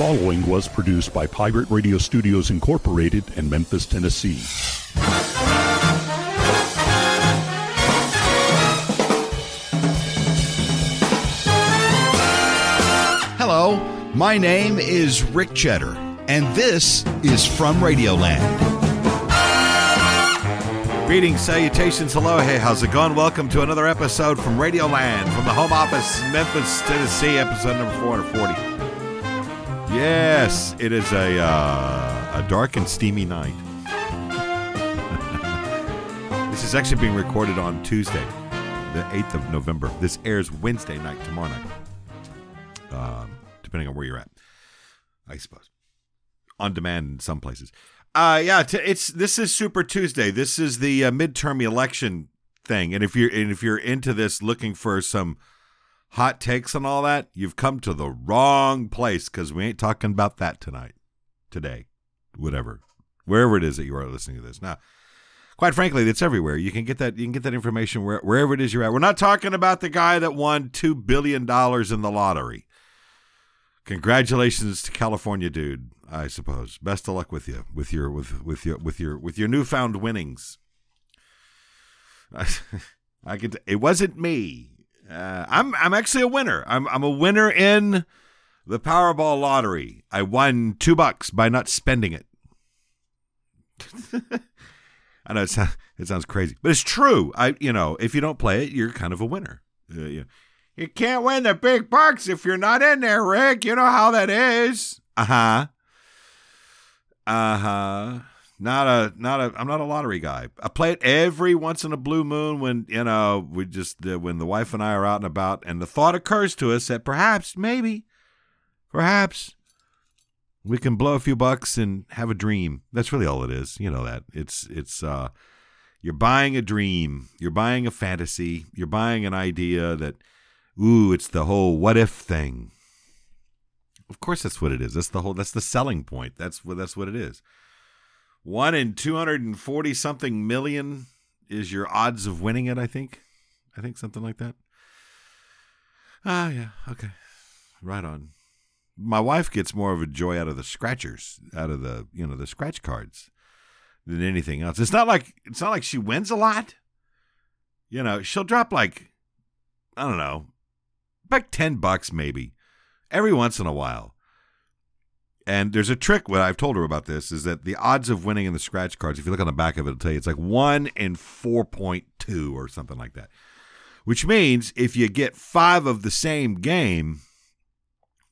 following was produced by Pirate Radio Studios Incorporated in Memphis, Tennessee. Hello, my name is Rick Cheddar, and this is From Radioland. Greetings, salutations, hello, hey, how's it going? Welcome to another episode from Radioland from the home office, Memphis, Tennessee, episode number 440. Yes, it is a uh, a dark and steamy night. this is actually being recorded on Tuesday, the 8th of November. This airs Wednesday night, tomorrow night, um, depending on where you're at, I suppose. On demand in some places. Uh, yeah, t- it's this is Super Tuesday. This is the uh, midterm election thing, and if you're and if you're into this, looking for some hot takes and all that, you've come to the wrong place because we ain't talking about that tonight, today, whatever, wherever it is that you are listening to this. Now, quite frankly, it's everywhere. You can get that. You can get that information where, wherever it is you're at. We're not talking about the guy that won two billion dollars in the lottery. Congratulations to California, dude. I suppose. Best of luck with you, with your with with your with your with your newfound winnings. I could. It wasn't me. Uh, I'm I'm actually a winner. I'm I'm a winner in the Powerball lottery. I won two bucks by not spending it. I know it sounds, it sounds crazy, but it's true. I you know if you don't play it, you're kind of a winner. Uh, you, you can't win the big bucks if you're not in there, Rick. You know how that is. Uh huh. Uh huh. Not a, not a. I'm not a lottery guy. I play it every once in a blue moon when you know we just uh, when the wife and I are out and about, and the thought occurs to us that perhaps, maybe, perhaps, we can blow a few bucks and have a dream. That's really all it is. You know that it's it's. uh You're buying a dream. You're buying a fantasy. You're buying an idea that, ooh, it's the whole what if thing. Of course, that's what it is. That's the whole. That's the selling point. That's what. That's what it is. One in two hundred and forty something million is your odds of winning it. I think. I think something like that. Ah, yeah. Okay. Right on. My wife gets more of a joy out of the scratchers, out of the you know the scratch cards, than anything else. It's not like it's not like she wins a lot. You know, she'll drop like I don't know, like ten bucks maybe every once in a while. And there's a trick. What I've told her about this is that the odds of winning in the scratch cards, if you look on the back of it, it'll tell you it's like one in four point two or something like that. Which means if you get five of the same game,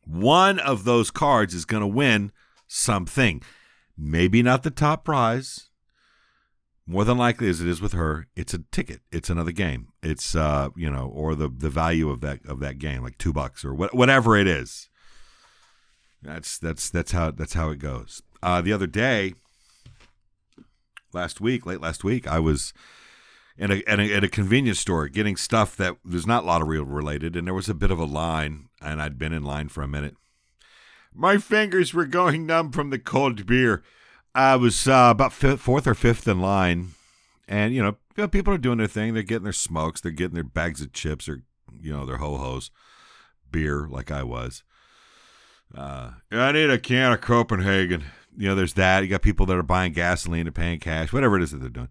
one of those cards is going to win something. Maybe not the top prize. More than likely, as it is with her, it's a ticket. It's another game. It's uh, you know, or the the value of that of that game, like two bucks or what, whatever it is. That's that's that's how that's how it goes. Uh, the other day, last week, late last week, I was in a, at a at a convenience store getting stuff that was not lottery related, and there was a bit of a line, and I'd been in line for a minute. My fingers were going numb from the cold beer. I was uh, about fifth, fourth or fifth in line, and you know, people are doing their thing. They're getting their smokes. They're getting their bags of chips or you know their ho hos, beer like I was. Uh, I need a can of Copenhagen. You know, there's that. You got people that are buying gasoline and paying cash, whatever it is that they're doing.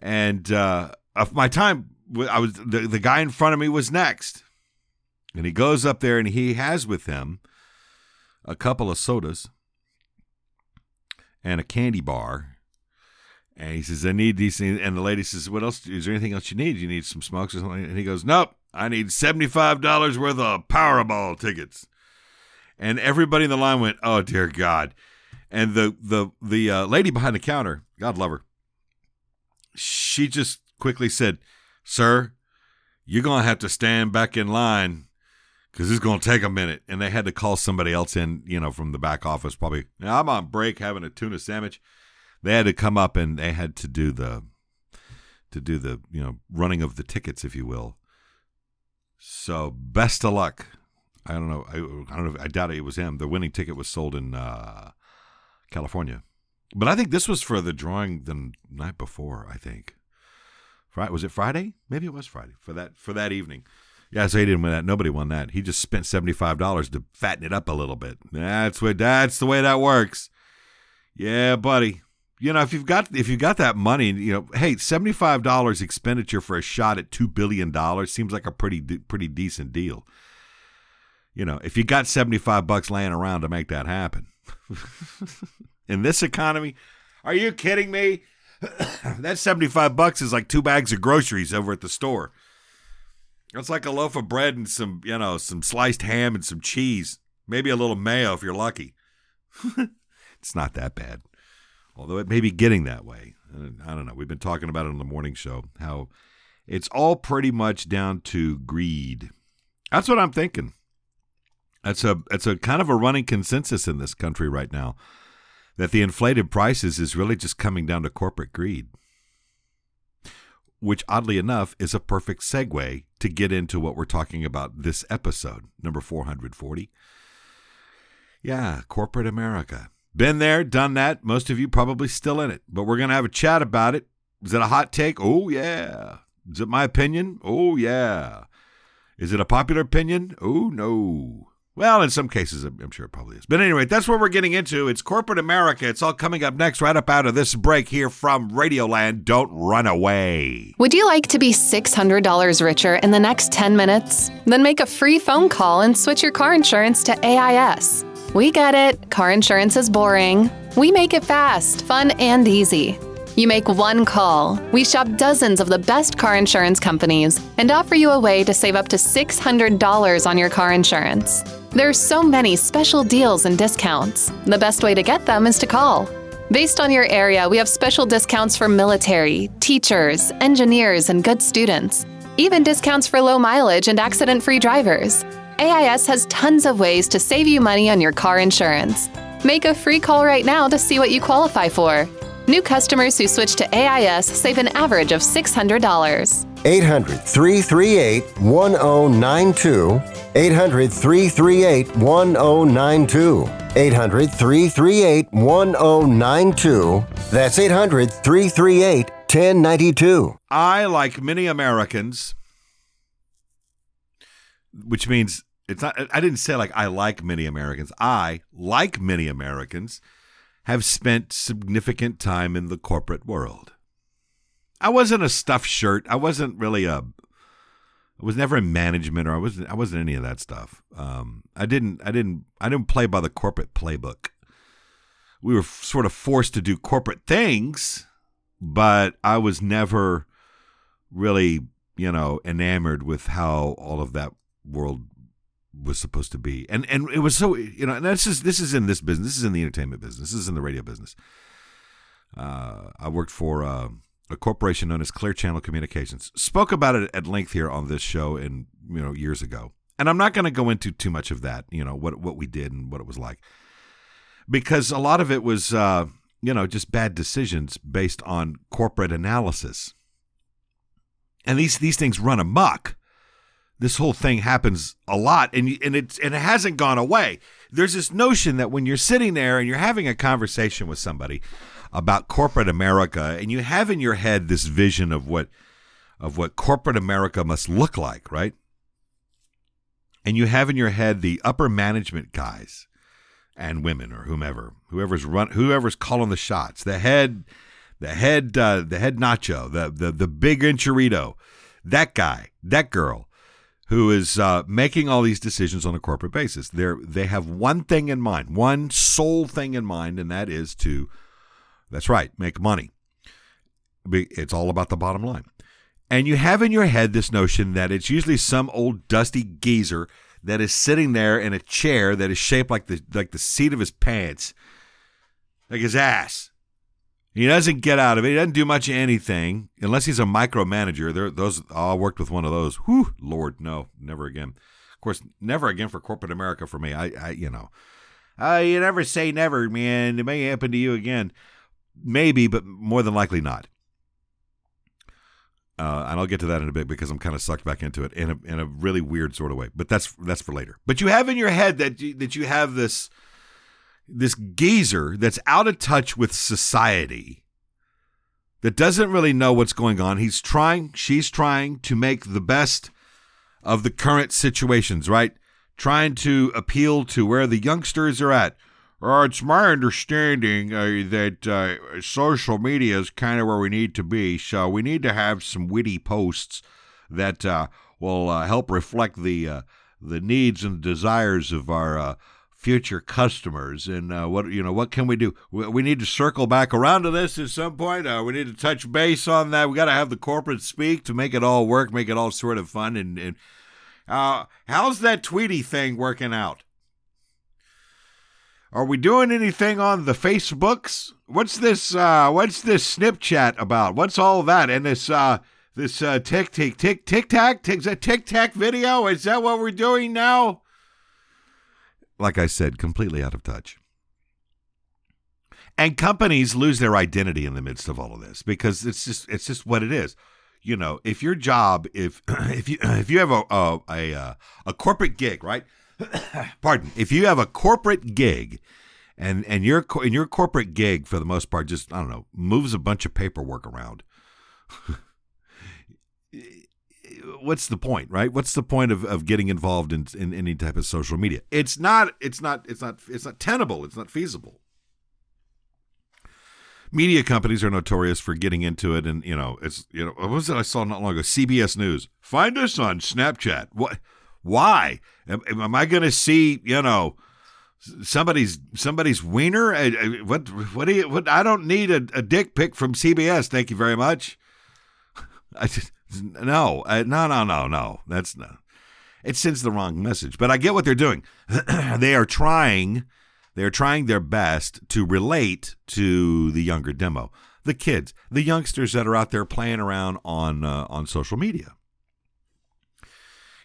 And uh, my time, I was the, the guy in front of me was next, and he goes up there and he has with him a couple of sodas and a candy bar. And he says, I need these things. And the lady says, What else? Is there anything else you need? You need some smokes or something? And he goes, Nope, I need $75 worth of Powerball tickets. And everybody in the line went, Oh, dear God. And the, the, the uh, lady behind the counter, God love her, she just quickly said, Sir, you're to have to stand back in line because it's to take a minute. And they had to call somebody else in, you know, from the back office. Probably, now I'm on break having a tuna sandwich. They had to come up and they had to do the, to do the, you know, running of the tickets, if you will. So best of luck. I don't know. I, I don't know. I doubt it was him. The winning ticket was sold in uh, California, but I think this was for the drawing the night before. I think. Friday was it Friday? Maybe it was Friday for that for that evening. Yeah, so he didn't win that. Nobody won that. He just spent seventy five dollars to fatten it up a little bit. That's what. That's the way that works. Yeah, buddy. You know, if you've got if you've got that money, you know, hey, seventy five dollars expenditure for a shot at two billion dollars seems like a pretty pretty decent deal. You know, if you got seventy five bucks laying around to make that happen, in this economy, are you kidding me? that seventy five bucks is like two bags of groceries over at the store. It's like a loaf of bread and some, you know, some sliced ham and some cheese. Maybe a little mayo if you're lucky. it's not that bad. Although it may be getting that way. I don't know. We've been talking about it on the morning show, how it's all pretty much down to greed. That's what I'm thinking. That's a that's a kind of a running consensus in this country right now that the inflated prices is really just coming down to corporate greed which oddly enough is a perfect segue to get into what we're talking about this episode, number 440. Yeah, corporate America. Been there, done that. Most of you probably still in it, but we're going to have a chat about it. Is it a hot take? Oh, yeah. Is it my opinion? Oh, yeah. Is it a popular opinion? Oh, no. Well, in some cases, I'm sure it probably is. But anyway, that's what we're getting into. It's corporate America. It's all coming up next, right up out of this break here from Radioland. Don't run away. Would you like to be $600 richer in the next 10 minutes? Then make a free phone call and switch your car insurance to AIS. We get it. Car insurance is boring. We make it fast, fun, and easy. You make one call. We shop dozens of the best car insurance companies and offer you a way to save up to $600 on your car insurance. There are so many special deals and discounts. The best way to get them is to call. Based on your area, we have special discounts for military, teachers, engineers, and good students. Even discounts for low mileage and accident free drivers. AIS has tons of ways to save you money on your car insurance. Make a free call right now to see what you qualify for. New customers who switch to AIS save an average of $600. 800 338 1092. 800 338 1092. 800 338 1092. That's 800 338 1092. I, like many Americans, which means it's not, I didn't say like I like many Americans. I, like many Americans, have spent significant time in the corporate world. I wasn't a stuffed shirt. I wasn't really a. I was never in management, or I wasn't. I wasn't any of that stuff. Um, I didn't. I didn't. I didn't play by the corporate playbook. We were sort of forced to do corporate things, but I was never really, you know, enamored with how all of that world was supposed to be. And and it was so you know, and this is this is in this business. This is in the entertainment business. This is in the radio business. Uh, I worked for. Uh, a corporation known as Clear Channel Communications. Spoke about it at length here on this show in you know years ago. And I'm not going to go into too much of that, you know, what what we did and what it was like. Because a lot of it was uh, you know, just bad decisions based on corporate analysis. And these these things run amok. This whole thing happens a lot and and it's and it hasn't gone away. There's this notion that when you're sitting there and you're having a conversation with somebody about corporate America, and you have in your head this vision of what of what corporate America must look like, right? And you have in your head the upper management guys and women or whomever, whoever's run, whoever's calling the shots, the head, the head, uh, the head nacho, the the the big enchilito, that guy, that girl, who is uh, making all these decisions on a corporate basis. They they have one thing in mind, one sole thing in mind, and that is to that's right, make money. It's all about the bottom line. And you have in your head this notion that it's usually some old dusty geezer that is sitting there in a chair that is shaped like the like the seat of his pants, like his ass. He doesn't get out of it. He doesn't do much anything unless he's a micromanager. There, those oh, I worked with one of those. Whew, Lord, no, never again. Of course, never again for corporate America for me. I, I you know, uh, you never say never, man. It may happen to you again. Maybe, but more than likely not. Uh, and I'll get to that in a bit because I'm kind of sucked back into it in a in a really weird sort of way. But that's that's for later. But you have in your head that you, that you have this this geezer that's out of touch with society that doesn't really know what's going on. He's trying, she's trying to make the best of the current situations, right? Trying to appeal to where the youngsters are at. Uh, it's my understanding uh, that uh, social media is kind of where we need to be, so we need to have some witty posts that uh, will uh, help reflect the uh, the needs and desires of our future customers. And what you know, what can we do? We, we, need to circle back around to this at some point. we need to touch base on that. We got to have the corporate speak to make it all work, make it all sort of fun. And, and how's that Tweety thing working out? Are we doing anything on the Facebooks? What's this? Uh, what's this Snapchat about? What's all that? And this uh, this uh, tick tick tick tick tack tick tick tack video? Is that what we're doing now? Like I said, completely out of touch. And companies lose their identity in the midst of all of this because it's just it's just what it is. You know, if your job, if if you if you have a a a, uh, a corporate gig, right? pardon, if you have a corporate gig and and your and your corporate gig for the most part just I don't know moves a bunch of paperwork around. What's the point, right? What's the point of, of getting involved in, in any type of social media? It's not it's not it's not it's not tenable, it's not feasible. Media companies are notorious for getting into it and you know, it's you know, what was it I saw not long ago? CBS News. Find us on Snapchat. What why? Am, am I going to see, you know, somebody's somebody's wiener? What what do you what I don't need a, a dick pic from CBS. Thank you very much. I just no, I, no, no, no, no. That's no. It sends the wrong message. But I get what they're doing. they are trying they're trying their best to relate to the younger demo, the kids, the youngsters that are out there playing around on uh, on social media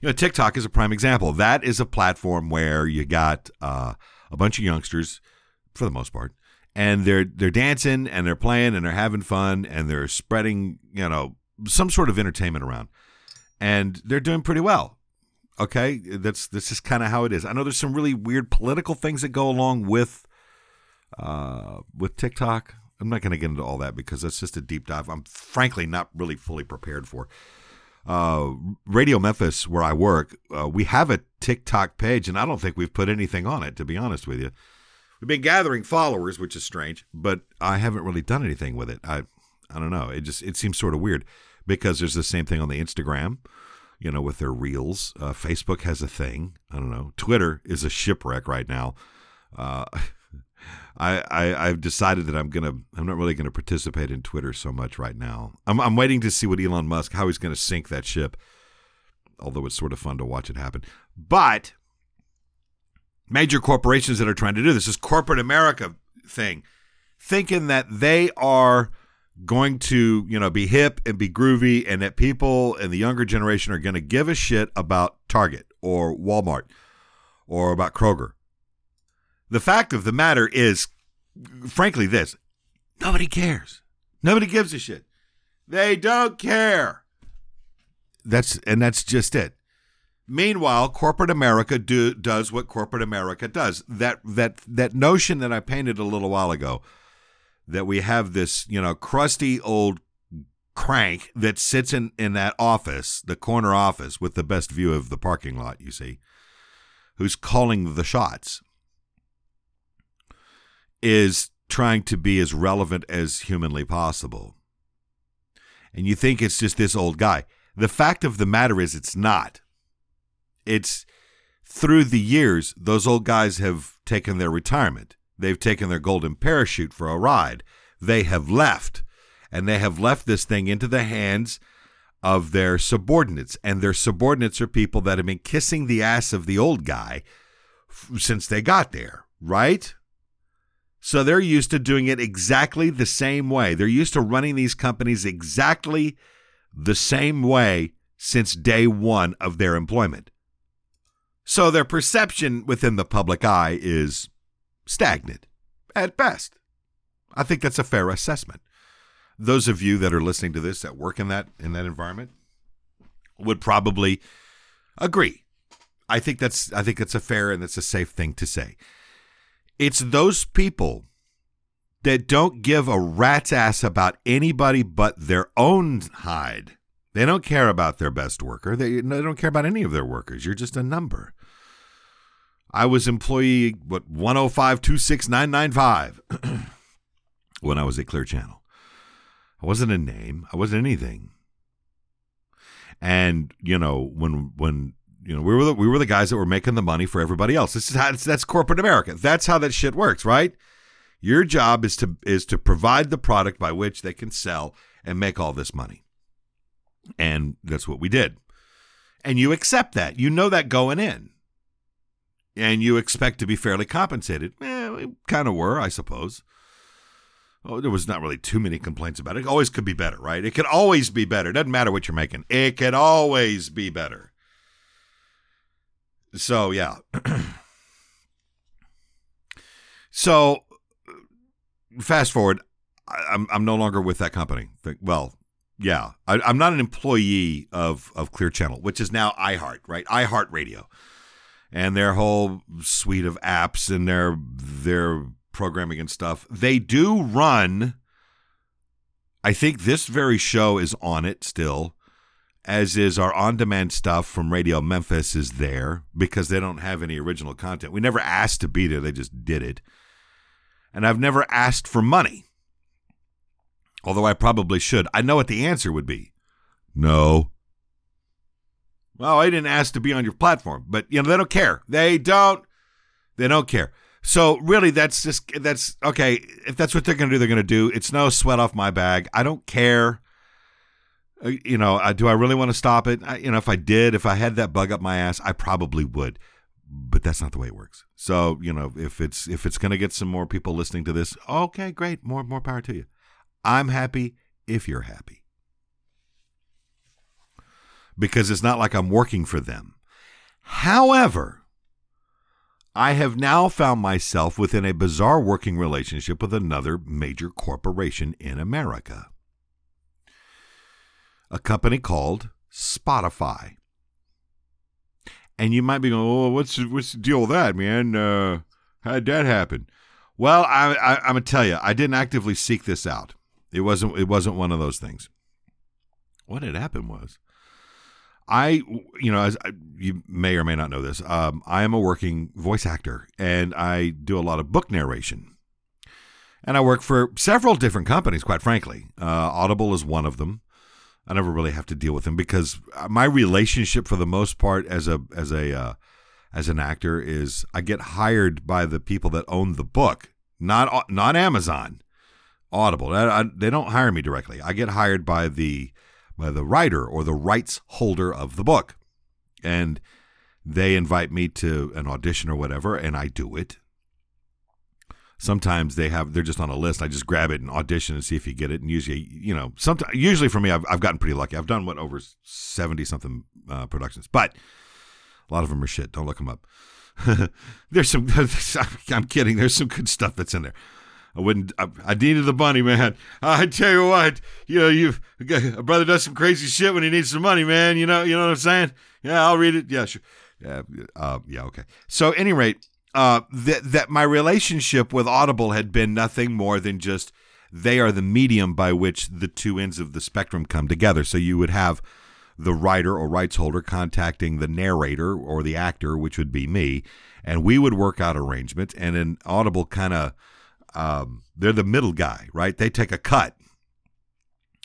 you know, TikTok is a prime example. That is a platform where you got uh, a bunch of youngsters, for the most part, and they're they're dancing and they're playing and they're having fun and they're spreading, you know, some sort of entertainment around, and they're doing pretty well. Okay, that's that's just kind of how it is. I know there's some really weird political things that go along with uh, with TikTok. I'm not going to get into all that because that's just a deep dive. I'm frankly not really fully prepared for uh, Radio Memphis, where I work, uh, we have a TikTok page, and I don't think we've put anything on it, to be honest with you. We've been gathering followers, which is strange, but I haven't really done anything with it. I, I don't know. It just it seems sort of weird because there's the same thing on the Instagram, you know, with their reels. Uh, Facebook has a thing. I don't know. Twitter is a shipwreck right now. Uh, I, I I've decided that I'm gonna I'm not really gonna participate in Twitter so much right now. I'm I'm waiting to see what Elon Musk how he's gonna sink that ship. Although it's sort of fun to watch it happen. But major corporations that are trying to do this, this corporate America thing, thinking that they are going to, you know, be hip and be groovy and that people in the younger generation are going to give a shit about Target or Walmart or about Kroger the fact of the matter is, frankly, this nobody cares. Nobody gives a shit. They don't care. That's and that's just it. Meanwhile, corporate America do, does what corporate America does. That that that notion that I painted a little while ago that we have this, you know, crusty old crank that sits in in that office, the corner office with the best view of the parking lot, you see, who's calling the shots is trying to be as relevant as humanly possible. And you think it's just this old guy. The fact of the matter is, it's not. It's through the years, those old guys have taken their retirement. They've taken their golden parachute for a ride. They have left, and they have left this thing into the hands of their subordinates. And their subordinates are people that have been kissing the ass of the old guy f- since they got there, right? So they're used to doing it exactly the same way. They're used to running these companies exactly the same way since day one of their employment. So their perception within the public eye is stagnant at best. I think that's a fair assessment. Those of you that are listening to this that work in that in that environment would probably agree. I think that's I think that's a fair and that's a safe thing to say. It's those people that don't give a rat's ass about anybody but their own hide They don't care about their best worker. They, they don't care about any of their workers. You're just a number. I was employee what 105-26995 when I was at Clear Channel. I wasn't a name. I wasn't anything. And you know when when you know we were the, we were the guys that were making the money for everybody else. This is how that's corporate America. That's how that shit works, right? Your job is to is to provide the product by which they can sell and make all this money. And that's what we did. And you accept that. You know that going in. And you expect to be fairly compensated. Eh, we kind of were, I suppose. Oh, there was not really too many complaints about it. It always could be better, right? It could always be better. It doesn't matter what you're making. It could always be better. So, yeah. so, fast forward, I'm I'm no longer with that company. Well, yeah, I, am not an employee of of Clear Channel, which is now iHeart, right? iHeart Radio, and their whole suite of apps and their their programming and stuff. They do run. I think this very show is on it still, as is our on demand stuff from Radio Memphis is there because they don't have any original content. We never asked to be there; they just did it. And I've never asked for money although I probably should. I know what the answer would be. No. Well, I didn't ask to be on your platform, but you know they don't care. They don't. They don't care. So really, that's just that's okay. If that's what they're going to do, they're going to do. It's no sweat off my bag. I don't care. Uh, you know, I, do I really want to stop it? I, you know, if I did, if I had that bug up my ass, I probably would. But that's not the way it works. So you know, if it's if it's going to get some more people listening to this, okay, great, more more power to you. I'm happy if you're happy. Because it's not like I'm working for them. However, I have now found myself within a bizarre working relationship with another major corporation in America. A company called Spotify. And you might be going, "Oh, what's what's the deal with that, man? Uh, how'd that happen?" Well, I, I, I'm gonna tell you, I didn't actively seek this out. It wasn't it wasn't one of those things. What had happened was I, you know, as you may or may not know this, um, I am a working voice actor and I do a lot of book narration. And I work for several different companies, quite frankly. Uh, Audible is one of them. I never really have to deal with them because my relationship, for the most part, as a as a uh, as an actor, is I get hired by the people that own the book, not not Amazon. Audible. I, I, they don't hire me directly. I get hired by the by the writer or the rights holder of the book, and they invite me to an audition or whatever, and I do it. Sometimes they have they're just on a list. I just grab it and audition and see if you get it. And usually, you know, sometimes usually for me, I've I've gotten pretty lucky. I've done what over seventy something uh, productions, but a lot of them are shit. Don't look them up. there's some. I'm kidding. There's some good stuff that's in there. I wouldn't. I, I, needed the money, man. I tell you what, you know, you a brother does some crazy shit when he needs some money, man. You know, you know what I'm saying? Yeah, I'll read it. Yeah, sure. Yeah, uh, yeah, okay. So, any rate, uh, that that my relationship with Audible had been nothing more than just they are the medium by which the two ends of the spectrum come together. So you would have the writer or rights holder contacting the narrator or the actor, which would be me, and we would work out arrangements, and an Audible kind of um, they're the middle guy, right? They take a cut,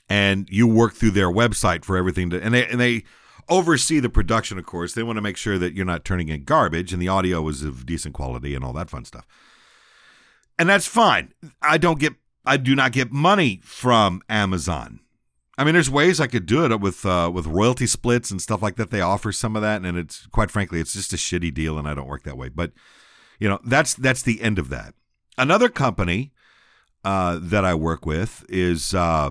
and you work through their website for everything to, and they and they oversee the production. Of course, they want to make sure that you're not turning in garbage, and the audio is of decent quality and all that fun stuff. And that's fine. I don't get, I do not get money from Amazon. I mean, there's ways I could do it with uh, with royalty splits and stuff like that. They offer some of that, and it's quite frankly, it's just a shitty deal, and I don't work that way. But you know, that's that's the end of that. Another company uh, that I work with is uh,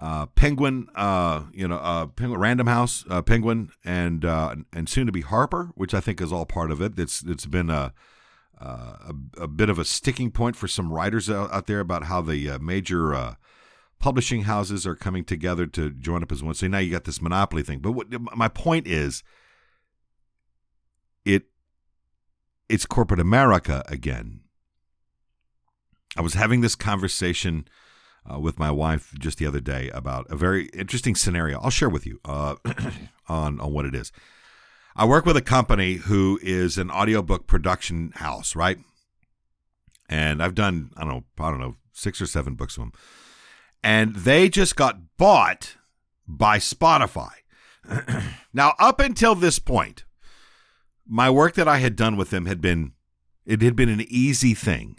uh, Penguin, uh, you know, uh, Penguin Random House, uh, Penguin, and and soon to be Harper, which I think is all part of it. It's it's been a a, a, bit of a sticking point for some writers out, out there about how the major publishing houses are coming together to join up as one. So now you got this monopoly thing. But what, my point is, it it's corporate America again. I was having this conversation uh, with my wife just the other day about a very interesting scenario. I'll share with you uh, on on what it is. I work with a company who is an audiobook production house, right? And I've done I don't know I don't know six or seven books of them, and they just got bought by Spotify. now, up until this point, my work that I had done with them had been it had been an easy thing.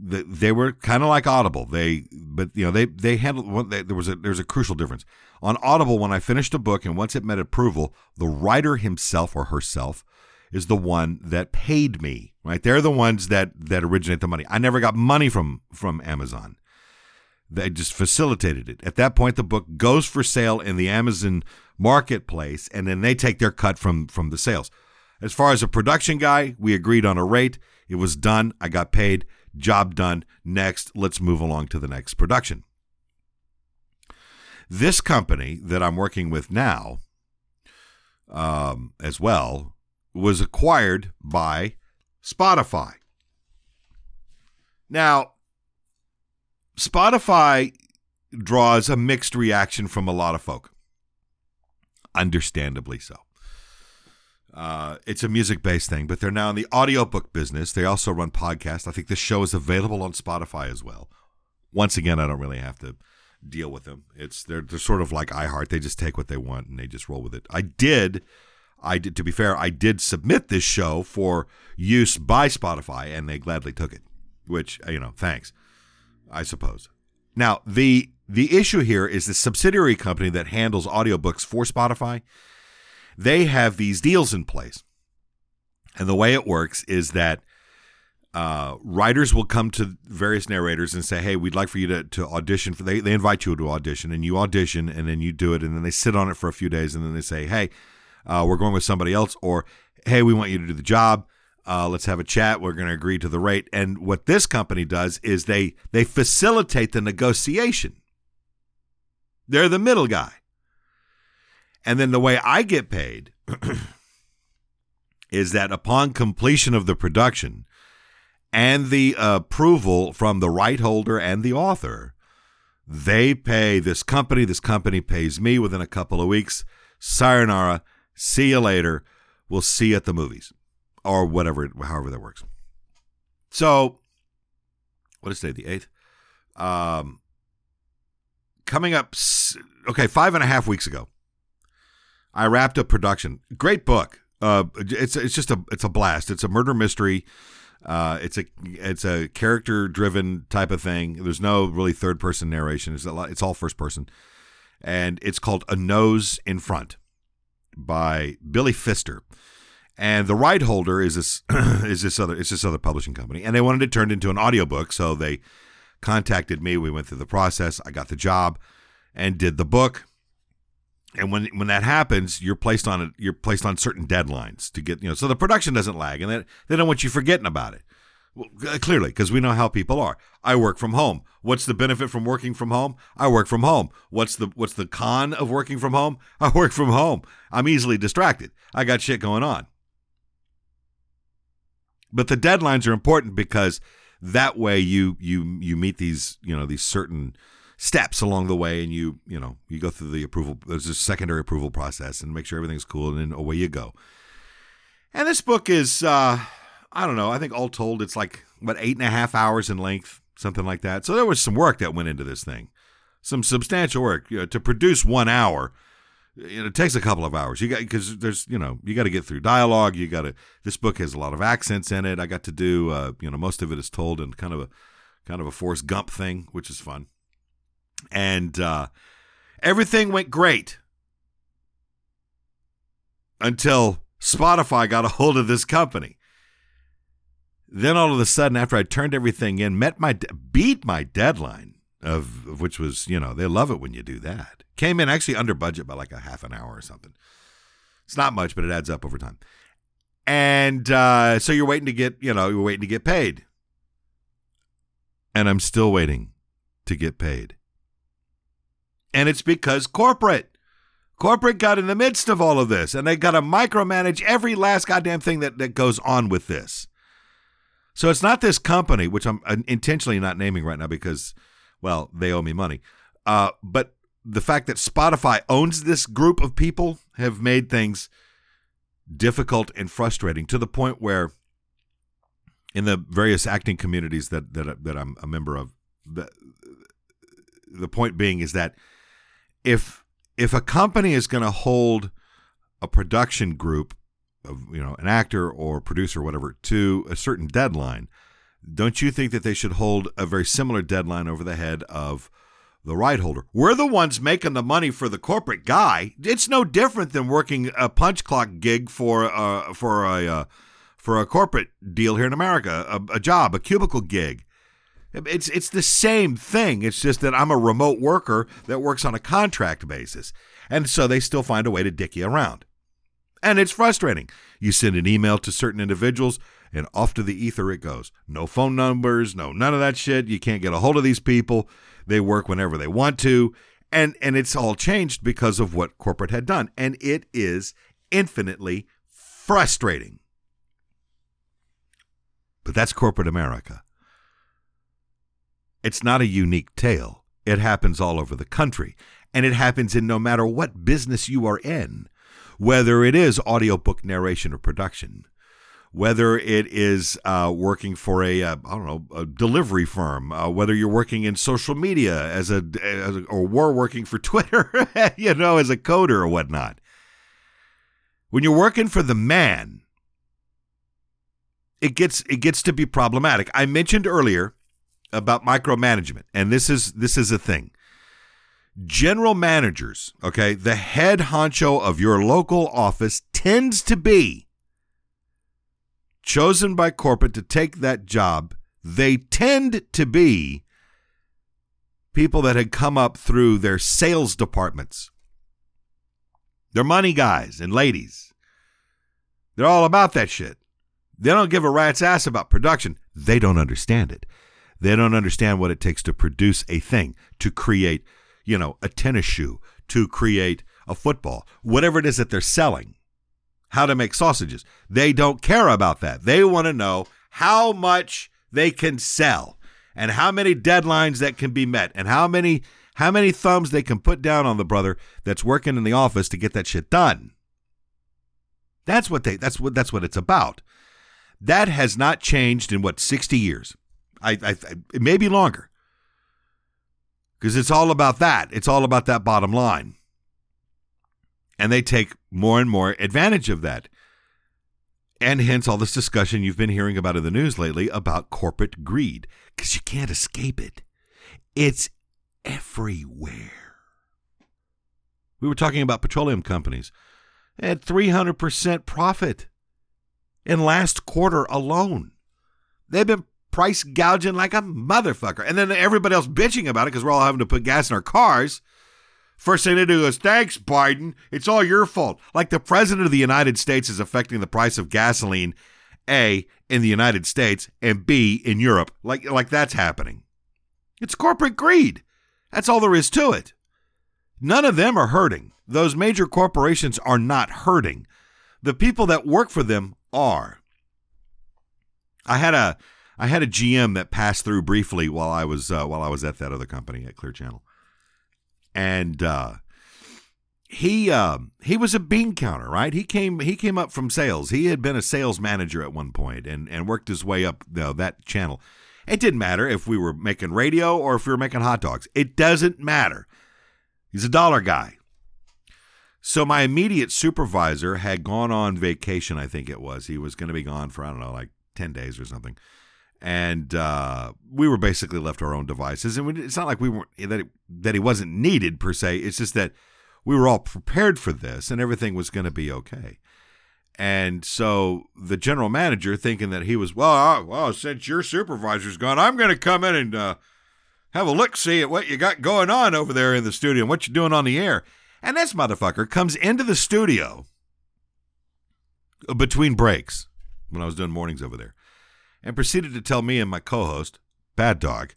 The, they were kind of like Audible. They, but you know, they they handled. They, there was a there's a crucial difference on Audible. When I finished a book and once it met approval, the writer himself or herself is the one that paid me. Right? They're the ones that that originate the money. I never got money from from Amazon. They just facilitated it. At that point, the book goes for sale in the Amazon marketplace, and then they take their cut from from the sales. As far as a production guy, we agreed on a rate. It was done. I got paid. Job done. Next, let's move along to the next production. This company that I'm working with now, um, as well, was acquired by Spotify. Now, Spotify draws a mixed reaction from a lot of folk. Understandably so. Uh, it's a music based thing, but they're now in the audiobook business. They also run podcasts. I think this show is available on Spotify as well. Once again, I don't really have to deal with them. It's they're they're sort of like iHeart. They just take what they want and they just roll with it. I did I did to be fair, I did submit this show for use by Spotify and they gladly took it. Which, you know, thanks. I suppose. Now, the the issue here is the subsidiary company that handles audiobooks for Spotify they have these deals in place. And the way it works is that uh, writers will come to various narrators and say, "Hey, we'd like for you to, to audition for." They they invite you to audition, and you audition, and then you do it, and then they sit on it for a few days, and then they say, "Hey, uh, we're going with somebody else," or "Hey, we want you to do the job. Uh, let's have a chat. We're going to agree to the rate." And what this company does is they they facilitate the negotiation. They're the middle guy. And then the way I get paid is that upon completion of the production and the approval from the right holder and the author, they pay this company. This company pays me within a couple of weeks. Sayonara. See you later. We'll see you at the movies or whatever, however that works. So, what is today? The eighth. Um, coming up. Okay, five and a half weeks ago, I wrapped up production. Great book. Uh, it's it's just a it's a blast. It's a murder mystery. Uh, it's a it's a character driven type of thing. There's no really third person narration. It's a lot, it's all first person, and it's called A Nose in Front by Billy Pfister. And the right holder is this is this other it's this other publishing company, and they wanted it turned into an audiobook, so they contacted me. We went through the process. I got the job and did the book and when when that happens, you're placed on it. You're placed on certain deadlines to get you know. So the production doesn't lag, and they, they don't want you forgetting about it. Well, clearly, because we know how people are. I work from home. What's the benefit from working from home? I work from home. What's the what's the con of working from home? I work from home. I'm easily distracted. I got shit going on. But the deadlines are important because that way you you you meet these you know these certain steps along the way and you you know you go through the approval there's a secondary approval process and make sure everything's cool and then away you go and this book is uh i don't know i think all told it's like what eight and a half hours in length something like that so there was some work that went into this thing some substantial work you know, to produce one hour you know, it takes a couple of hours. You got because there's you know you got to get through dialogue. You got to. This book has a lot of accents in it. I got to do uh, you know most of it is told in kind of a kind of a Forrest Gump thing, which is fun and uh, everything went great until Spotify got a hold of this company. Then all of a sudden, after I turned everything in, met my beat my deadline of, of which was you know they love it when you do that. Came in actually under budget by like a half an hour or something. It's not much, but it adds up over time. And uh, so you're waiting to get you know you're waiting to get paid, and I'm still waiting to get paid. And it's because corporate. Corporate got in the midst of all of this and they got to micromanage every last goddamn thing that, that goes on with this. So it's not this company, which I'm intentionally not naming right now because well, they owe me money. Uh, but the fact that Spotify owns this group of people have made things difficult and frustrating to the point where in the various acting communities that that that I'm a member of the the point being is that if if a company is going to hold a production group of you know an actor or producer or whatever to a certain deadline don't you think that they should hold a very similar deadline over the head of the right holder? We're the ones making the money for the corporate guy. It's no different than working a punch clock gig for uh for a uh, for a corporate deal here in america a, a job a cubicle gig it's it's the same thing. It's just that I'm a remote worker that works on a contract basis. And so they still find a way to dick you around. And it's frustrating. You send an email to certain individuals and off to the ether it goes. No phone numbers, no none of that shit. You can't get a hold of these people. They work whenever they want to. And and it's all changed because of what corporate had done. And it is infinitely frustrating. But that's corporate America. It's not a unique tale. It happens all over the country, and it happens in no matter what business you are in, whether it is audiobook narration or production, whether it is uh, working for a uh, I don't know a delivery firm, uh, whether you're working in social media as a, as a or we're working for Twitter, you know, as a coder or whatnot. When you're working for the man, it gets it gets to be problematic. I mentioned earlier about micromanagement, and this is this is a thing. General managers, okay, the head honcho of your local office tends to be chosen by corporate to take that job. They tend to be people that had come up through their sales departments. They're money guys and ladies. They're all about that shit. They don't give a rat's ass about production. They don't understand it. They don't understand what it takes to produce a thing, to create, you know, a tennis shoe, to create a football, whatever it is that they're selling, how to make sausages. They don't care about that. They want to know how much they can sell and how many deadlines that can be met and how many how many thumbs they can put down on the brother that's working in the office to get that shit done. That's what they that's what that's what it's about. That has not changed in what 60 years. I, I it may be longer because it's all about that. It's all about that bottom line, and they take more and more advantage of that. And hence all this discussion you've been hearing about in the news lately about corporate greed because you can't escape it. It's everywhere. We were talking about petroleum companies at 300% profit in last quarter alone. They've been price gouging like a motherfucker. And then everybody else bitching about it because we're all having to put gas in our cars. First thing they do is, thanks, Biden. It's all your fault. Like the president of the United States is affecting the price of gasoline, A, in the United States, and B, in Europe. Like, like that's happening. It's corporate greed. That's all there is to it. None of them are hurting. Those major corporations are not hurting. The people that work for them are. I had a I had a GM that passed through briefly while I was uh, while I was at that other company at Clear Channel, and uh, he uh, he was a bean counter, right? He came he came up from sales. He had been a sales manager at one point and and worked his way up you know, that channel. It didn't matter if we were making radio or if we were making hot dogs. It doesn't matter. He's a dollar guy. So my immediate supervisor had gone on vacation. I think it was. He was going to be gone for I don't know, like ten days or something and uh, we were basically left our own devices. And it's not like we weren't that it, that he wasn't needed per se. It's just that we were all prepared for this, and everything was going to be okay. And so the general manager, thinking that he was well, uh, well, since your supervisor's gone, I'm going to come in and uh, have a look, see at what you got going on over there in the studio, and what you're doing on the air. And this motherfucker comes into the studio between breaks when I was doing mornings over there and proceeded to tell me and my co host, Bad Dog,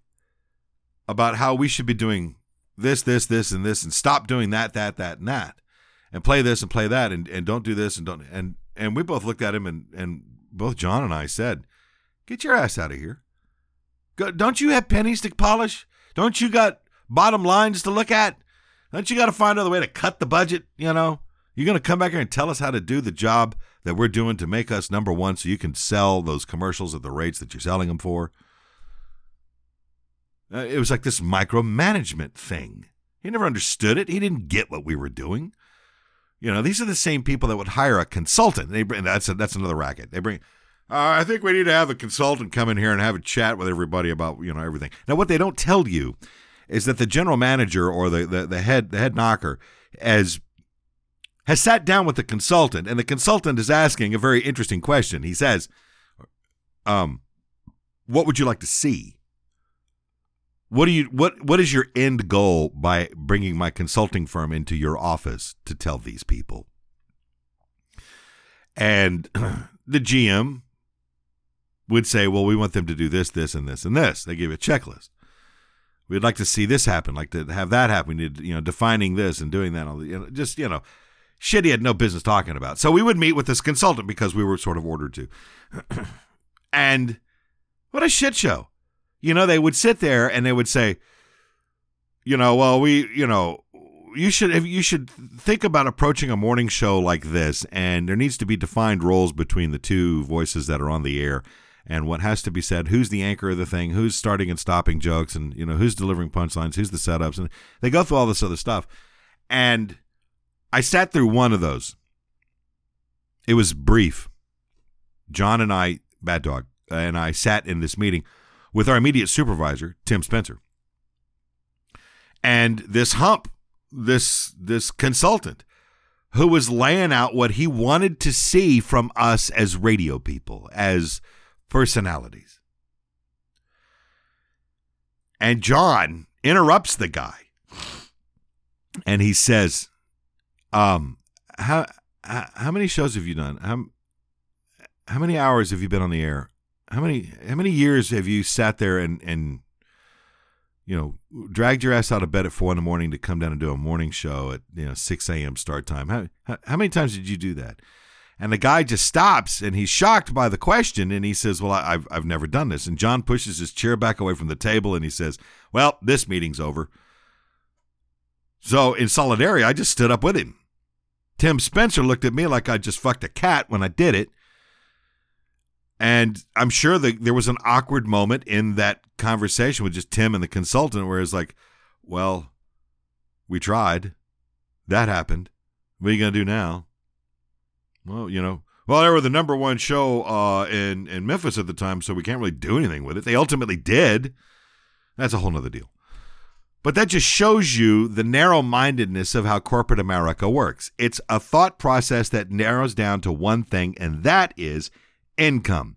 about how we should be doing this, this, this, and this, and stop doing that, that, that, and that, and play this and play that, and, and don't do this and don't. And, and we both looked at him, and, and both John and I said, Get your ass out of here. Go, don't you have pennies to polish? Don't you got bottom lines to look at? Don't you got to find another way to cut the budget? You know, you're going to come back here and tell us how to do the job that we're doing to make us number one so you can sell those commercials at the rates that you're selling them for. Uh, it was like this micromanagement thing. He never understood it. He didn't get what we were doing. You know, these are the same people that would hire a consultant. They bring that's a, that's another racket. They bring. Uh, I think we need to have a consultant come in here and have a chat with everybody about you know everything. Now, what they don't tell you is that the general manager or the the, the head the head knocker as has sat down with the consultant, and the consultant is asking a very interesting question. He says, "Um, what would you like to see?" What do you what what is your end goal by bringing my consulting firm into your office to tell these people? And the GM would say, "Well, we want them to do this, this, and this, and this." They give a checklist. We'd like to see this happen, like to have that happen. We need, you know, defining this and doing that. All the, you know, just you know, shit he had no business talking about. So we would meet with this consultant because we were sort of ordered to. and what a shit show you know, they would sit there and they would say, you know, well, we, you know, you should you should think about approaching a morning show like this, and there needs to be defined roles between the two voices that are on the air, and what has to be said. Who's the anchor of the thing? Who's starting and stopping jokes, and you know who's delivering punchlines? Who's the setups? And they go through all this other stuff, and I sat through one of those. It was brief. John and I, Bad Dog, uh, and I sat in this meeting with our immediate supervisor, Tim Spencer. And this hump, this this consultant who was laying out what he wanted to see from us as radio people, as personalities. And John interrupts the guy. And he says, um, how, how many shows have you done? How, how many hours have you been on the air? how many how many years have you sat there and and you know dragged your ass out of bed at four in the morning to come down and do a morning show at you know six a.m. start time? How, how how many times did you do that? And the guy just stops and he's shocked by the question and he says, "Well, I've I've never done this." And John pushes his chair back away from the table and he says, "Well, this meeting's over." So in solidarity, I just stood up with him. Tim Spencer looked at me like I just fucked a cat when I did it. And I'm sure that there was an awkward moment in that conversation with just Tim and the consultant where it's like, well, we tried. That happened. What are you going to do now? Well, you know, well, they were the number one show uh, in, in Memphis at the time, so we can't really do anything with it. They ultimately did. That's a whole nother deal. But that just shows you the narrow mindedness of how corporate America works. It's a thought process that narrows down to one thing, and that is income.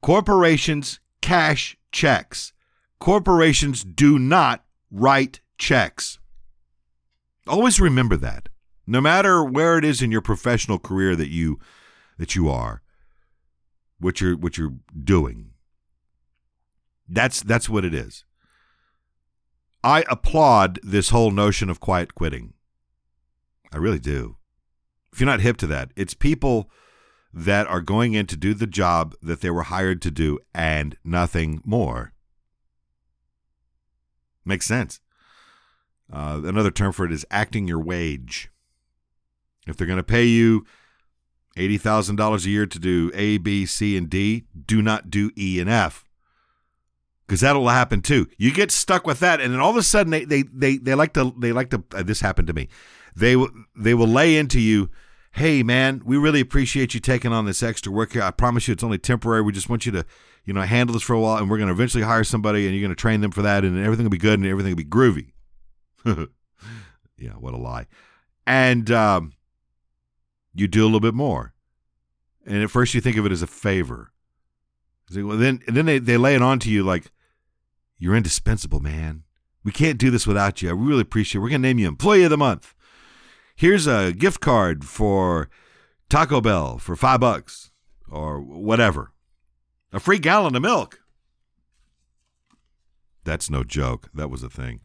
Corporations cash checks. Corporations do not write checks. Always remember that. No matter where it is in your professional career that you that you are, what you're what you're doing. That's that's what it is. I applaud this whole notion of quiet quitting. I really do. If you're not hip to that, it's people that are going in to do the job that they were hired to do and nothing more. Makes sense. Uh, another term for it is acting your wage. If they're going to pay you $80,000 a year to do A, B, C, and D, do not do E and F. Because that'll happen too. You get stuck with that, and then all of a sudden they they they, they like to they like to. Uh, this happened to me. They they will lay into you hey man, we really appreciate you taking on this extra work here. I promise you it's only temporary. We just want you to, you know, handle this for a while and we're going to eventually hire somebody and you're going to train them for that and everything will be good and everything will be groovy. yeah, what a lie. And um, you do a little bit more. And at first you think of it as a favor. Well, then, then they, they lay it on to you like, you're indispensable, man. We can't do this without you. I really appreciate it. We're going to name you Employee of the Month here's a gift card for Taco Bell for five bucks or whatever. A free gallon of milk. That's no joke. That was a thing.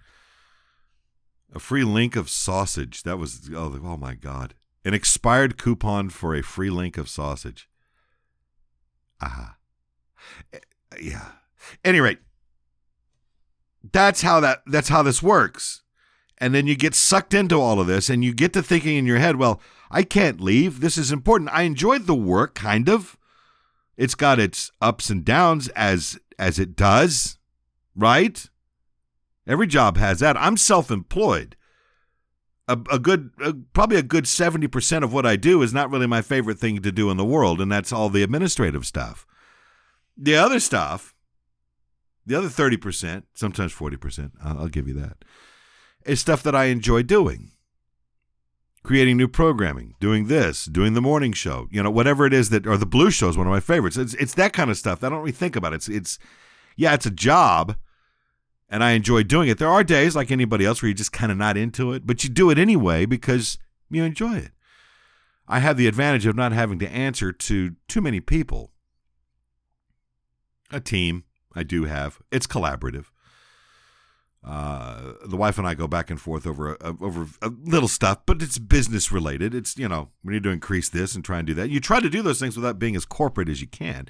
A free link of sausage. That was, oh, oh my God. An expired coupon for a free link of sausage. Ah. Yeah. Any rate, That's how that that's how this works. And then you get sucked into all of this and you get to thinking in your head, well, I can't leave. This is important. I enjoyed the work kind of. It's got its ups and downs as as it does, right? Every job has that. I'm self-employed. A, a good, a, probably a good seventy percent of what I do is not really my favorite thing to do in the world, and that's all the administrative stuff. The other stuff, the other thirty percent, sometimes forty percent, I'll, I'll give you that, is stuff that I enjoy doing creating new programming, doing this, doing the morning show, you know, whatever it is that, or the blue show is one of my favorites. It's, it's that kind of stuff. that I don't really think about it. It's, it's, yeah, it's a job and I enjoy doing it. There are days like anybody else where you're just kind of not into it, but you do it anyway because you enjoy it. I have the advantage of not having to answer to too many people. A team, I do have. It's collaborative. Uh, the wife and I go back and forth over a, over little stuff, but it's business related. It's you know we need to increase this and try and do that. You try to do those things without being as corporate as you can,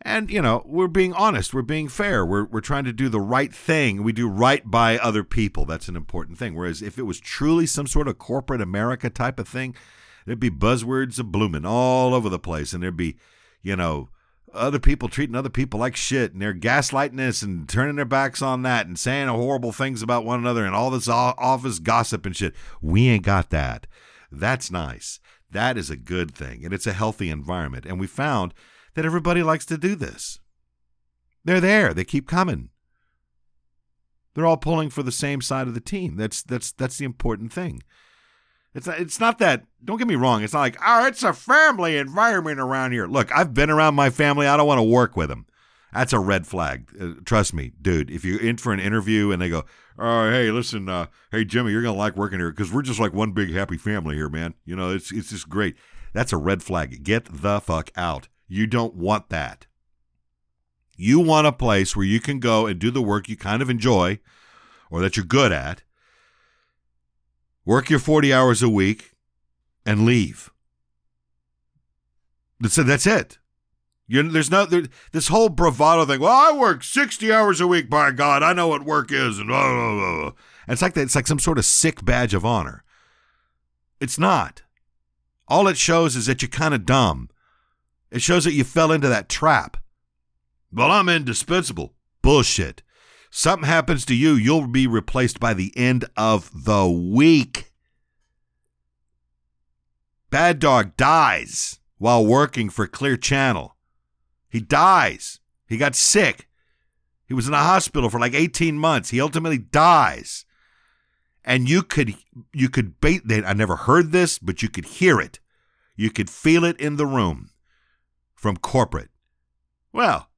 and you know we're being honest, we're being fair, we're we're trying to do the right thing. We do right by other people. That's an important thing. Whereas if it was truly some sort of corporate America type of thing, there'd be buzzwords of blooming all over the place, and there'd be you know other people treating other people like shit and they're gaslighting us and turning their backs on that and saying horrible things about one another and all this office gossip and shit. We ain't got that. That's nice. That is a good thing and it's a healthy environment. And we found that everybody likes to do this. They're there. They keep coming. They're all pulling for the same side of the team. That's that's that's the important thing. It's not, it's not that. Don't get me wrong. It's not like oh, it's a family environment around here. Look, I've been around my family. I don't want to work with them. That's a red flag. Uh, trust me, dude. If you're in for an interview and they go, "Oh, hey, listen, uh, hey Jimmy, you're gonna like working here because we're just like one big happy family here, man. You know, it's it's just great." That's a red flag. Get the fuck out. You don't want that. You want a place where you can go and do the work you kind of enjoy or that you're good at work your 40 hours a week, and leave. That's it. That's it. You're, there's no there, this whole bravado thing. Well, I work 60 hours a week. By God, I know what work is, and blah, blah, blah. And it's like that. It's like some sort of sick badge of honor. It's not. All it shows is that you're kind of dumb. It shows that you fell into that trap. Well, I'm indispensable. Bullshit. Something happens to you, you'll be replaced by the end of the week. Bad Dog dies while working for Clear Channel. He dies. He got sick. He was in the hospital for like 18 months. He ultimately dies. And you could you could bait I never heard this, but you could hear it. You could feel it in the room from corporate. Well,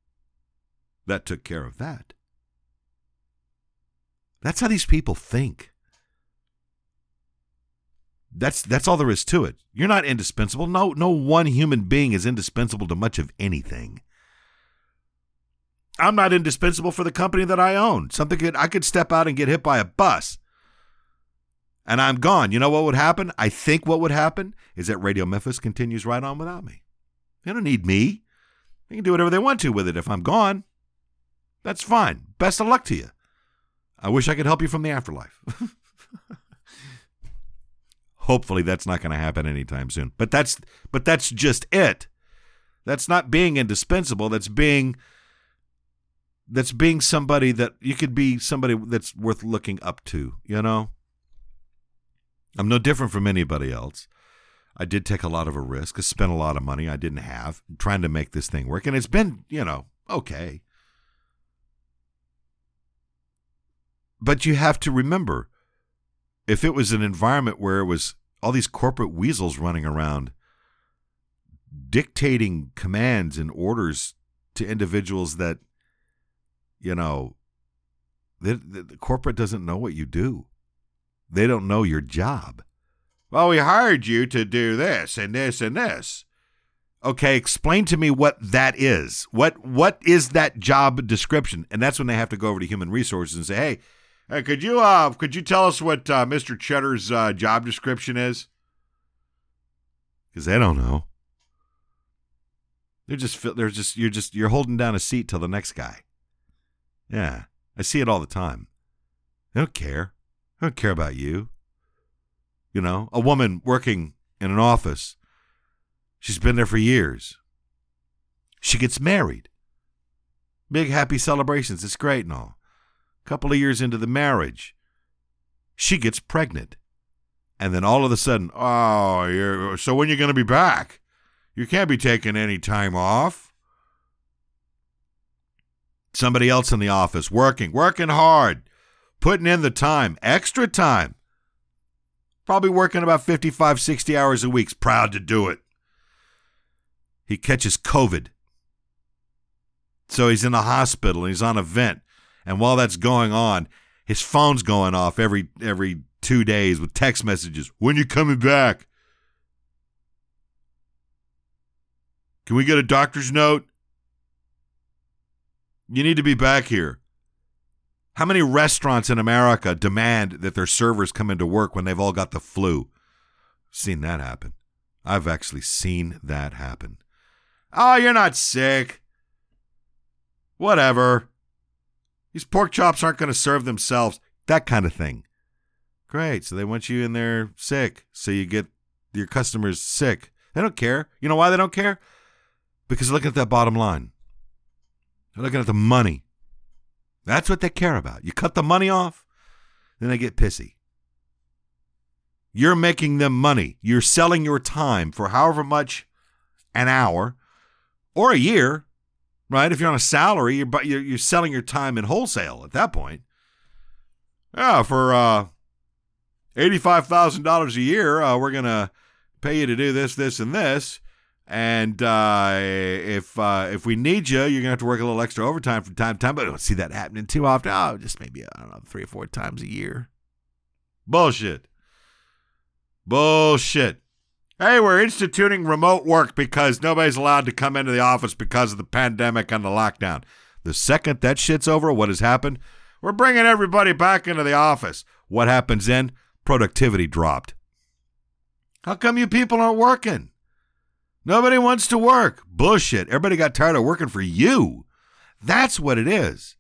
that took care of that. That's how these people think. That's that's all there is to it. You're not indispensable. No no one human being is indispensable to much of anything. I'm not indispensable for the company that I own. Something could I could step out and get hit by a bus. And I'm gone. You know what would happen? I think what would happen is that Radio Memphis continues right on without me. They don't need me. They can do whatever they want to with it if I'm gone. That's fine. Best of luck to you. I wish I could help you from the afterlife. Hopefully that's not going to happen anytime soon. But that's but that's just it. That's not being indispensable. That's being that's being somebody that you could be somebody that's worth looking up to, you know? I'm no different from anybody else. I did take a lot of a risk. I spent a lot of money I didn't have trying to make this thing work. And it's been, you know, okay. But you have to remember if it was an environment where it was all these corporate weasels running around dictating commands and orders to individuals that, you know, the, the corporate doesn't know what you do. They don't know your job. Well, we hired you to do this and this and this. Okay, explain to me what that is. What what is that job description? And that's when they have to go over to human resources and say, "Hey, Hey, could you uh could you tell us what uh, Mr. Cheddar's uh, job description is? Because they don't know. They're just they're just you're just you're holding down a seat till the next guy. Yeah, I see it all the time. They don't care. They don't care about you. You know, a woman working in an office, she's been there for years. She gets married. Big happy celebrations. It's great and all. Couple of years into the marriage, she gets pregnant. And then all of a sudden, oh, so when are you going to be back? You can't be taking any time off. Somebody else in the office working, working hard, putting in the time, extra time. Probably working about 55, 60 hours a week. Proud to do it. He catches COVID. So he's in the hospital he's on a vent. And while that's going on, his phone's going off every every two days with text messages. When you coming back? Can we get a doctor's note? You need to be back here. How many restaurants in America demand that their servers come into work when they've all got the flu? Seen that happen. I've actually seen that happen. Oh, you're not sick. Whatever. These pork chops aren't going to serve themselves. That kind of thing. Great. So they want you in there sick. So you get your customers sick. They don't care. You know why they don't care? Because looking at that bottom line. They're looking at the money. That's what they care about. You cut the money off, then they get pissy. You're making them money. You're selling your time for however much an hour or a year, right? If you're on a salary, you're you're, you're selling your time in wholesale at that point. Yeah, for uh, eighty-five thousand dollars a year, uh, we're gonna pay you to do this, this, and this. And uh, if uh, if we need you, you're gonna have to work a little extra overtime from time to time. But I don't see that happening too often. Oh, just maybe I don't know, three or four times a year. Bullshit. Bullshit. Hey, we're instituting remote work because nobody's allowed to come into the office because of the pandemic and the lockdown. The second that shit's over, what has happened? We're bringing everybody back into the office. What happens then? Productivity dropped. How come you people aren't working? Nobody wants to work. Bullshit. Everybody got tired of working for you. That's what it is.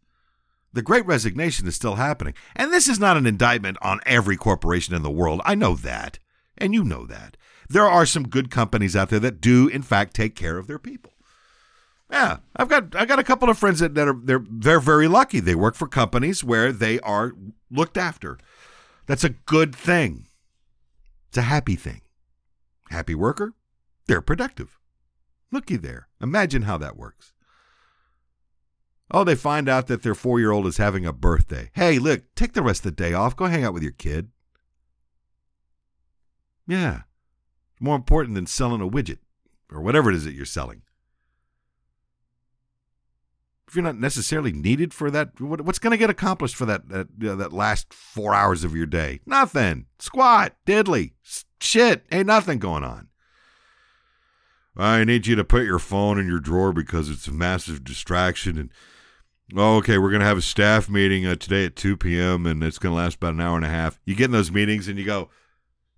The great resignation is still happening. And this is not an indictment on every corporation in the world. I know that. And you know that. There are some good companies out there that do, in fact, take care of their people. Yeah, I've got I got a couple of friends that, that are they're they're very lucky. They work for companies where they are looked after. That's a good thing. It's a happy thing. Happy worker, they're productive. Looky there. Imagine how that works. Oh, they find out that their four year old is having a birthday. Hey, look, take the rest of the day off. Go hang out with your kid. Yeah. More important than selling a widget or whatever it is that you're selling. If you're not necessarily needed for that, what's going to get accomplished for that that, uh, that last four hours of your day? Nothing. Squat, diddly, shit. Ain't nothing going on. I need you to put your phone in your drawer because it's a massive distraction. And oh, okay, we're gonna have a staff meeting uh, today at 2 p.m. and it's gonna last about an hour and a half. You get in those meetings and you go,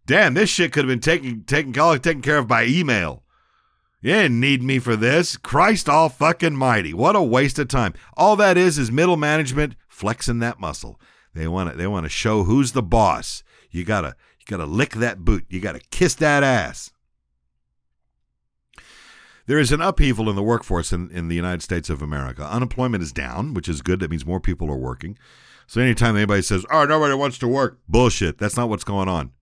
"Damn, this shit could have been taken taken taken care of by email." You didn't need me for this. Christ all fucking mighty. What a waste of time. All that is is middle management flexing that muscle. They want to they want to show who's the boss. You got to you got to lick that boot. You got to kiss that ass. There is an upheaval in the workforce in, in the United States of America. Unemployment is down, which is good. That means more people are working. So anytime anybody says, oh, nobody wants to work, bullshit. That's not what's going on.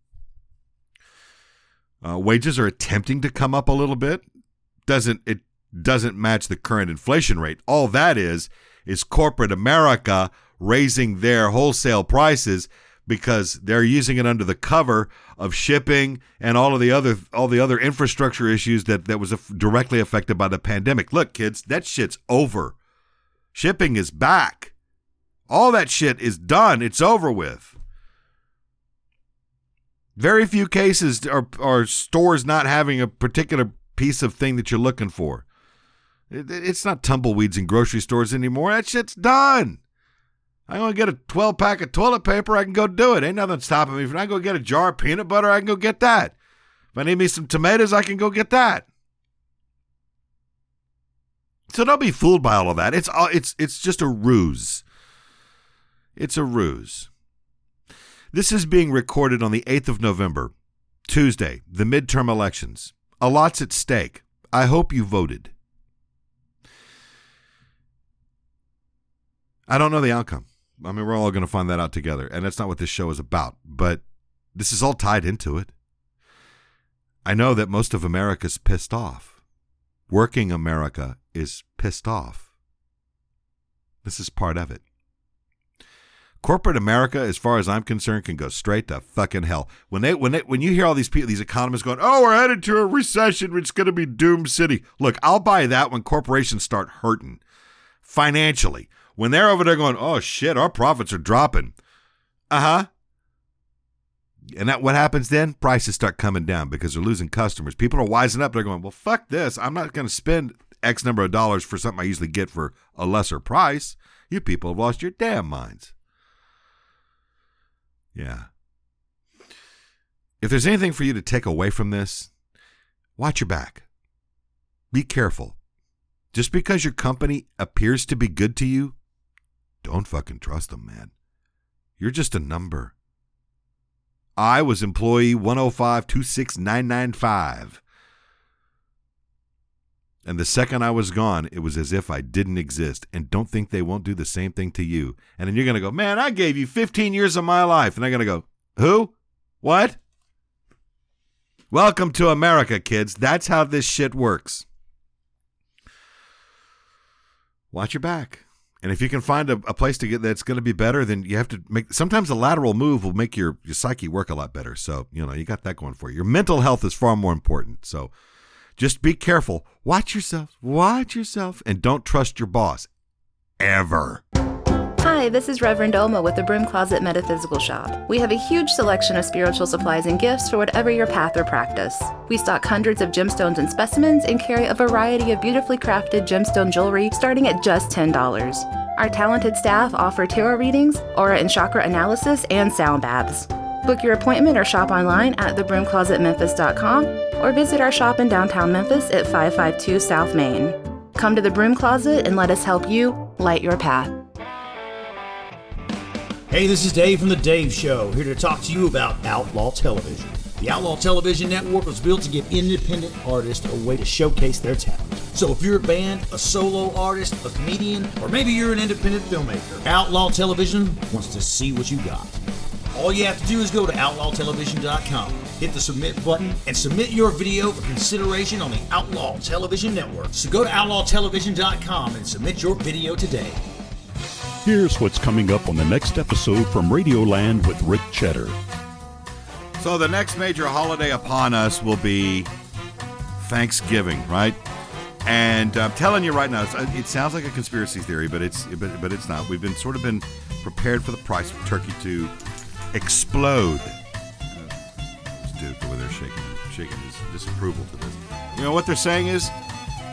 Uh, wages are attempting to come up a little bit. Doesn't it doesn't match the current inflation rate. All that is is corporate America raising their wholesale prices because they're using it under the cover of shipping and all of the other all the other infrastructure issues that that was directly affected by the pandemic. Look, kids, that shit's over. Shipping is back. All that shit is done. It's over with. Very few cases are, are stores not having a particular piece of thing that you're looking for. It, it's not tumbleweeds in grocery stores anymore. That shit's done. I want to get a 12 pack of toilet paper, I can go do it. Ain't nothing stopping me. If I go get a jar of peanut butter, I can go get that. If I need me some tomatoes, I can go get that. So don't be fooled by all of that. It's all, it's it's just a ruse. It's a ruse. This is being recorded on the 8th of November, Tuesday, the midterm elections. A lot's at stake. I hope you voted. I don't know the outcome. I mean, we're all going to find that out together. And that's not what this show is about. But this is all tied into it. I know that most of America's pissed off. Working America is pissed off. This is part of it. Corporate America, as far as I'm concerned, can go straight to fucking hell. When they when they when you hear all these people, these economists going, "Oh, we're headed to a recession. It's going to be doom city." Look, I'll buy that when corporations start hurting financially. When they're over there going, "Oh shit, our profits are dropping," uh huh. And that what happens then? Prices start coming down because they're losing customers. People are wising up. They're going, "Well, fuck this. I'm not going to spend X number of dollars for something I usually get for a lesser price." You people have lost your damn minds. Yeah. If there's anything for you to take away from this, watch your back. Be careful. Just because your company appears to be good to you, don't fucking trust them, man. You're just a number. I was employee 105 And the second I was gone, it was as if I didn't exist. And don't think they won't do the same thing to you. And then you're going to go, man, I gave you 15 years of my life. And I'm going to go, who? What? Welcome to America, kids. That's how this shit works. Watch your back. And if you can find a, a place to get that's going to be better, then you have to make. Sometimes a lateral move will make your, your psyche work a lot better. So, you know, you got that going for you. Your mental health is far more important. So, just be careful. Watch yourself. Watch yourself. And don't trust your boss. Ever. Hi, this is Reverend Oma with the Broom Closet Metaphysical Shop. We have a huge selection of spiritual supplies and gifts for whatever your path or practice. We stock hundreds of gemstones and specimens and carry a variety of beautifully crafted gemstone jewelry starting at just $10. Our talented staff offer tarot readings, aura and chakra analysis, and sound baths. Book your appointment or shop online at thebroomclosetmemphis.com or visit our shop in downtown Memphis at 552 South Main. Come to the Broom Closet and let us help you light your path. Hey, this is Dave from The Dave Show, here to talk to you about Outlaw Television. The Outlaw Television Network was built to give independent artists a way to showcase their talent. So if you're a band, a solo artist, a comedian, or maybe you're an independent filmmaker, Outlaw Television wants to see what you got. All you have to do is go to outlawtelevision.com, hit the submit button, and submit your video for consideration on the Outlaw Television Network. So go to outlawtelevision.com and submit your video today. Here's what's coming up on the next episode from Radioland with Rick Cheddar. So the next major holiday upon us will be Thanksgiving, right? And I'm telling you right now, uh, it sounds like a conspiracy theory, but it's but, but it's not. We've been sort of been prepared for the price of turkey to explode. Uh, dude over there shaking shaking his disapproval to this. You know what they're saying is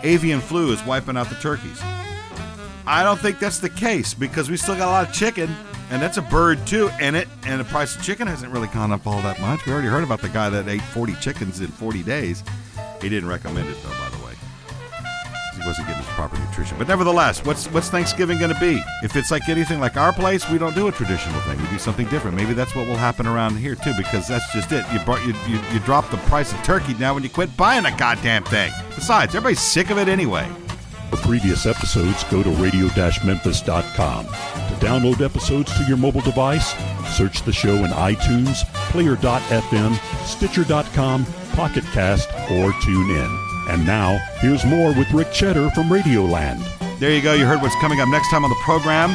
avian flu is wiping out the turkeys. I don't think that's the case because we still got a lot of chicken, and that's a bird too in it, and the price of chicken hasn't really gone up all that much. We already heard about the guy that ate 40 chickens in 40 days. He didn't recommend it though, wasn't getting his proper nutrition. But nevertheless, what's what's Thanksgiving going to be? If it's like anything like our place, we don't do a traditional thing. We do something different. Maybe that's what will happen around here too, because that's just it. You brought you you, you drop the price of turkey now when you quit buying a goddamn thing. Besides, everybody's sick of it anyway. For previous episodes, go to radio-memphis.com. To download episodes to your mobile device, search the show in iTunes, Player.fm, Stitcher.com, Pocket Cast, or TuneIn. And now, here's more with Rick Cheddar from Radioland. There you go. You heard what's coming up next time on the program.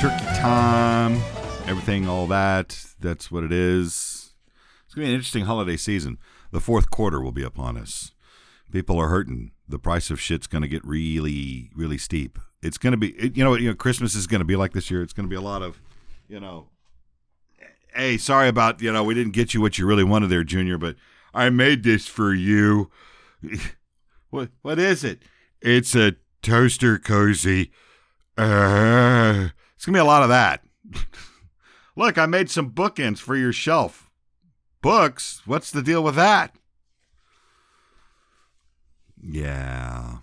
Turkey time, everything, all that. That's what it is. It's going to be an interesting holiday season. The fourth quarter will be upon us. People are hurting. The price of shit's going to get really, really steep. It's going to be, it, you know, you know, Christmas is going to be like this year. It's going to be a lot of, you know, hey, sorry about, you know, we didn't get you what you really wanted there, Junior, but I made this for you. what what is it? It's a toaster cozy. Uh, it's gonna be a lot of that. Look, I made some bookends for your shelf. Books? What's the deal with that? Yeah.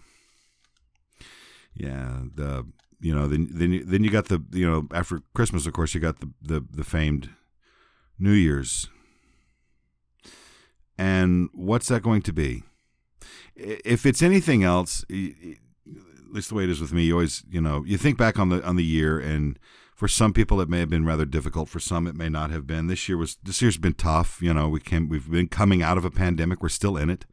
Yeah, the you know, then then you, then you got the you know after Christmas, of course, you got the the, the famed New Year's. And what's that going to be? If it's anything else, at least the way it is with me, you always you know you think back on the on the year, and for some people it may have been rather difficult. For some, it may not have been. This year was this year's been tough. You know, we came we've been coming out of a pandemic. We're still in it.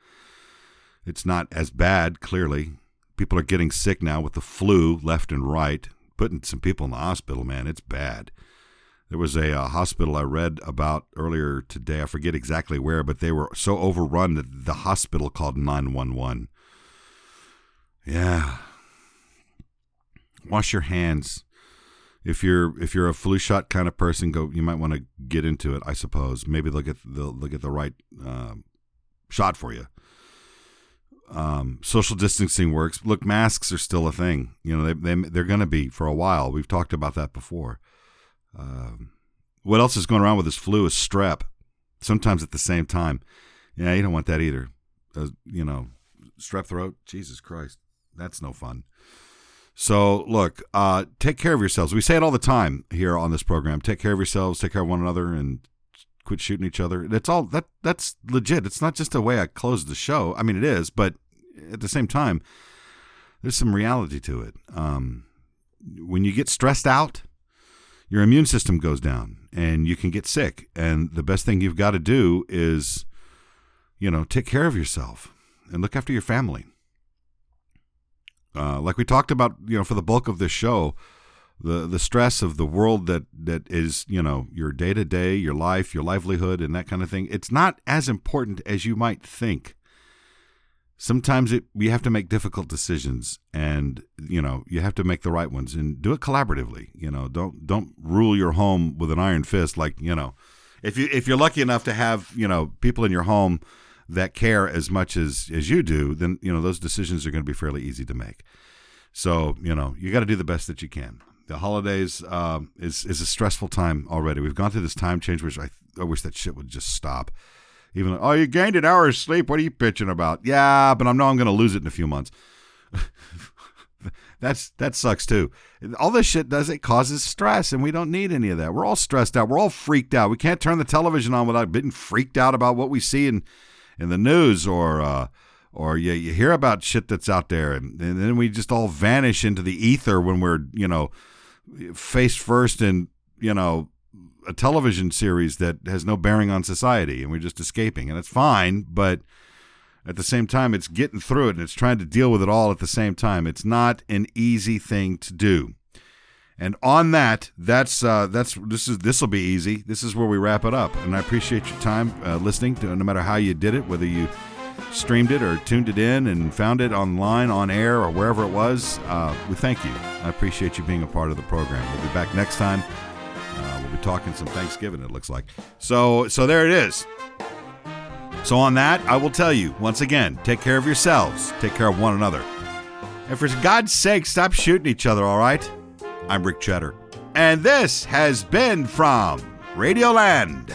It's not as bad, clearly people are getting sick now with the flu left and right, putting some people in the hospital, man. It's bad. There was a, a, hospital I read about earlier today. I forget exactly where, but they were so overrun that the hospital called 911. Yeah. Wash your hands. If you're if you're a flu shot kind of person, go. You might want to get into it. I suppose maybe they'll get they'll, they'll get the right uh, shot for you um, social distancing works. Look, masks are still a thing. You know, they, they they're going to be for a while. We've talked about that before. Um, what else is going around with this flu is strep. Sometimes at the same time. Yeah, you don't want that either. Uh, you know, strep throat. Jesus Christ, that's no fun. So look, uh, take care of yourselves. We say it all the time here on this program. Take care of yourselves. Take care of one another, and quit shooting each other. That's all that that's legit. It's not just a way I close the show. I mean, it is, but at the same time, there's some reality to it. Um, when you get stressed out, your immune system goes down and you can get sick. And the best thing you've got to do is, you know, take care of yourself and look after your family. Uh, like we talked about, you know, for the bulk of this show, the the stress of the world that that is you know your day to day, your life, your livelihood, and that kind of thing. It's not as important as you might think. Sometimes it you have to make difficult decisions, and you know you have to make the right ones, and do it collaboratively. You know, don't don't rule your home with an iron fist. Like you know, if you if you're lucky enough to have you know people in your home that care as much as as you do, then you know those decisions are going to be fairly easy to make. So you know you got to do the best that you can the holidays um, is is a stressful time already. We've gone through this time change, which I, I wish that shit would just stop. Even oh, you gained an hour of sleep. What are you bitching about? Yeah, but I know I'm going to lose it in a few months. That's that sucks too. All this shit does it causes stress, and we don't need any of that. We're all stressed out. We're all freaked out. We can't turn the television on without being freaked out about what we see in in the news or. Uh, or you, you hear about shit that's out there and, and then we just all vanish into the ether when we're you know face first and you know a television series that has no bearing on society and we're just escaping and it's fine but at the same time it's getting through it and it's trying to deal with it all at the same time it's not an easy thing to do and on that that's uh, that's this is this will be easy this is where we wrap it up and i appreciate your time uh, listening to no matter how you did it whether you streamed it or tuned it in and found it online, on air, or wherever it was, uh, we thank you. I appreciate you being a part of the program. We'll be back next time. Be talking some Thanksgiving. It looks like so. So there it is. So on that, I will tell you once again: take care of yourselves, take care of one another, and for God's sake, stop shooting each other. All right. I'm Rick Cheddar, and this has been from Radioland.